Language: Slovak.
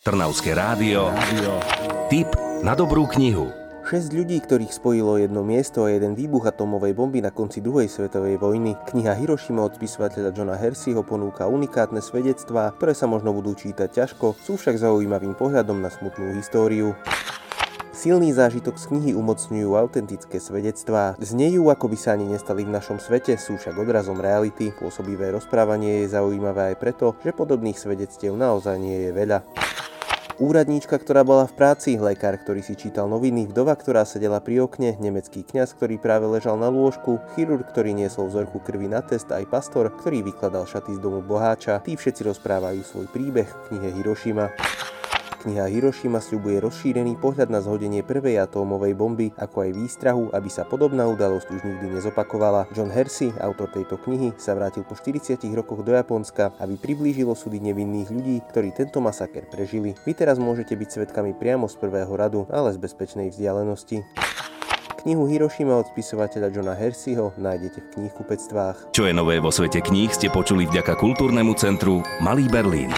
Trnavské rádio. Tip na dobrú knihu. 6 ľudí, ktorých spojilo jedno miesto a jeden výbuch atomovej bomby na konci druhej svetovej vojny. Kniha Hiroshima od spisovateľa Johna Herseyho ponúka unikátne svedectvá, ktoré sa možno budú čítať ťažko, sú však zaujímavým pohľadom na smutnú históriu. Silný zážitok z knihy umocňujú autentické svedectvá. Znejú, ako by sa ani nestali v našom svete, sú však odrazom reality. Pôsobivé rozprávanie je zaujímavé aj preto, že podobných svedectiev naozaj nie je veľa. Úradníčka, ktorá bola v práci, lekár, ktorý si čítal noviny, vdova, ktorá sedela pri okne, nemecký kňaz, ktorý práve ležal na lôžku, chirurg, ktorý niesol vzorku krvi na test, aj pastor, ktorý vykladal šaty z domu boháča. Tí všetci rozprávajú svoj príbeh v knihe Hiroshima. Kniha Hiroshima sľubuje rozšírený pohľad na zhodenie prvej atómovej bomby, ako aj výstrahu, aby sa podobná udalosť už nikdy nezopakovala. John Hersey, autor tejto knihy, sa vrátil po 40 rokoch do Japonska, aby priblížilo súdy nevinných ľudí, ktorí tento masaker prežili. Vy teraz môžete byť svetkami priamo z prvého radu, ale z bezpečnej vzdialenosti. Knihu Hiroshima od spisovateľa Johna Herseyho nájdete v knihkupectvách. Čo je nové vo svete kníh ste počuli vďaka kultúrnemu centru Malý Berlín.